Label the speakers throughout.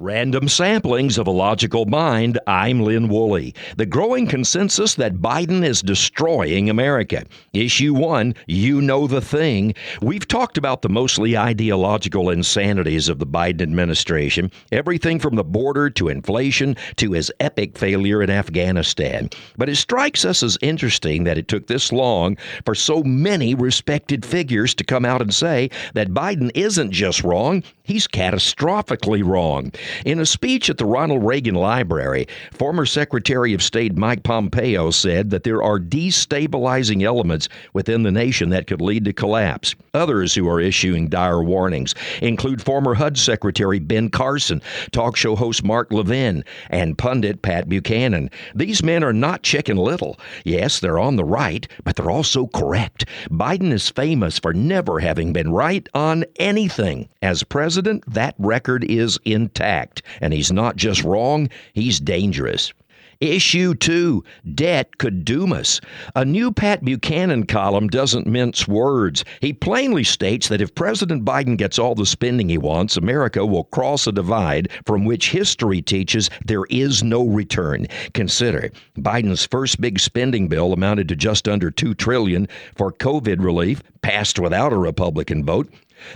Speaker 1: Random samplings of a logical mind. I'm Lynn Woolley. The growing consensus that Biden is destroying America. Issue one, you know the thing. We've talked about the mostly ideological insanities of the Biden administration, everything from the border to inflation to his epic failure in Afghanistan. But it strikes us as interesting that it took this long for so many respected figures to come out and say that Biden isn't just wrong, he's catastrophically wrong. In a speech at the Ronald Reagan Library, former Secretary of State Mike Pompeo said that there are destabilizing elements within the nation that could lead to collapse. Others who are issuing dire warnings include former HUD Secretary Ben Carson, talk show host Mark Levin, and pundit Pat Buchanan. These men are not chicken little. Yes, they're on the right, but they're also correct. Biden is famous for never having been right on anything. As president, that record is intact fact. And he's not just wrong, he's dangerous. Issue two debt could doom us. A new Pat Buchanan column doesn't mince words. He plainly states that if President Biden gets all the spending he wants, America will cross a divide from which history teaches there is no return. Consider Biden's first big spending bill amounted to just under 2 trillion for COVID relief, passed without a Republican vote.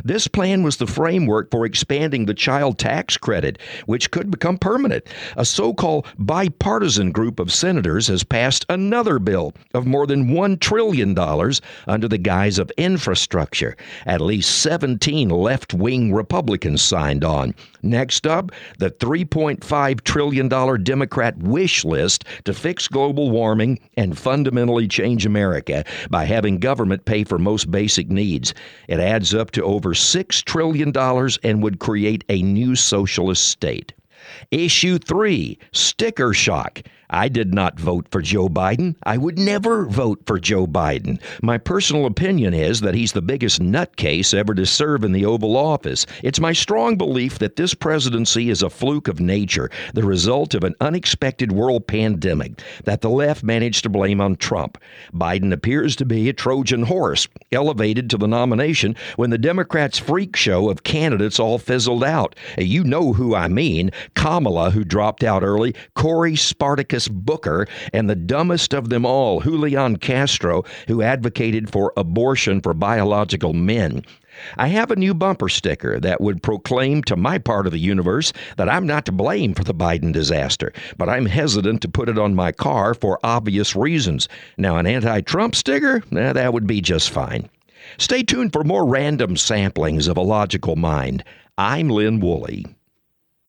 Speaker 1: This plan was the framework for expanding the child tax credit, which could become permanent. A so called bipartisan group of senators has passed another bill of more than $1 trillion under the guise of infrastructure. At least 17 left wing Republicans signed on. Next up, the $3.5 trillion Democrat wish list to fix global warming and fundamentally change America by having government pay for most basic needs. It adds up to over $6 trillion and would create a new socialist state. Issue 3 Sticker Shock. I did not vote for Joe Biden. I would never vote for Joe Biden. My personal opinion is that he's the biggest nutcase ever to serve in the Oval Office. It's my strong belief that this presidency is a fluke of nature, the result of an unexpected world pandemic that the left managed to blame on Trump. Biden appears to be a Trojan horse, elevated to the nomination when the Democrats' freak show of candidates all fizzled out. You know who I mean Kamala, who dropped out early, Cory Spartacus Booker, and the dumbest of them all, Julian Castro, who advocated for abortion for biological men. I have a new bumper sticker that would proclaim to my part of the universe that I'm not to blame for the Biden disaster, but I'm hesitant to put it on my car for obvious reasons. Now, an anti Trump sticker? Eh, that would be just fine. Stay tuned for more random samplings of a logical mind. I'm Lynn Woolley.